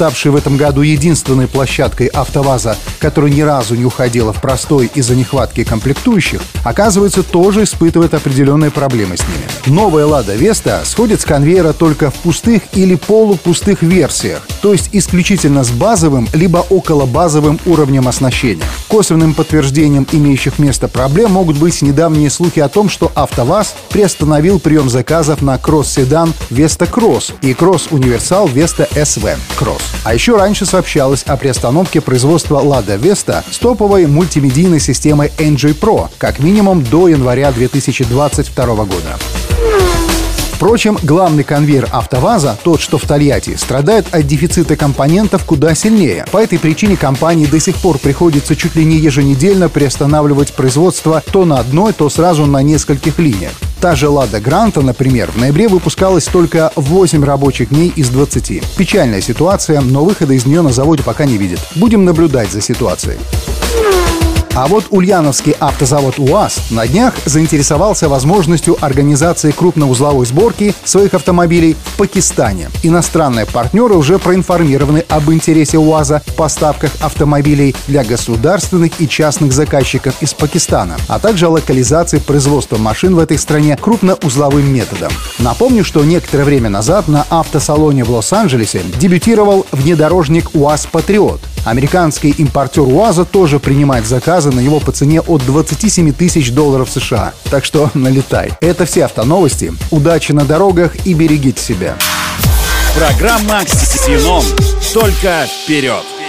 ставший в этом году единственной площадкой «АвтоВАЗа», которая ни разу не уходила в простой из-за нехватки комплектующих, оказывается, тоже испытывает определенные проблемы с ними. Новая «Лада Веста» сходит с конвейера только в пустых или полупустых версиях, то есть исключительно с базовым либо околобазовым уровнем оснащения. Косвенным подтверждением имеющих место проблем могут быть недавние слухи о том, что «АвтоВАЗ» приостановил прием заказов на кросс-седан «Веста Кросс и Кросс Универсал Веста СВ Кросс. А еще раньше сообщалось о приостановке производства Лада Веста с топовой мультимедийной системой NJ Pro, как минимум до января 2022 года. Впрочем, главный конвейер «АвтоВАЗа», тот, что в Тольятти, страдает от дефицита компонентов куда сильнее. По этой причине компании до сих пор приходится чуть ли не еженедельно приостанавливать производство то на одной, то сразу на нескольких линиях. Та же «Лада Гранта», например, в ноябре выпускалась только 8 рабочих дней из 20. Печальная ситуация, но выхода из нее на заводе пока не видит. Будем наблюдать за ситуацией. А вот Ульяновский автозавод УАЗ на днях заинтересовался возможностью организации крупноузловой сборки своих автомобилей в Пакистане. Иностранные партнеры уже проинформированы об интересе УАЗа в поставках автомобилей для государственных и частных заказчиков из Пакистана, а также о локализации производства машин в этой стране крупноузловым методом. Напомню, что некоторое время назад на автосалоне в Лос-Анджелесе дебютировал внедорожник УАЗ «Патриот», Американский импортер УАЗа тоже принимает заказы на него по цене от 27 тысяч долларов США. Так что налетай. Это все автоновости. Удачи на дорогах и берегите себя. Программа «Ксеном». Только вперед!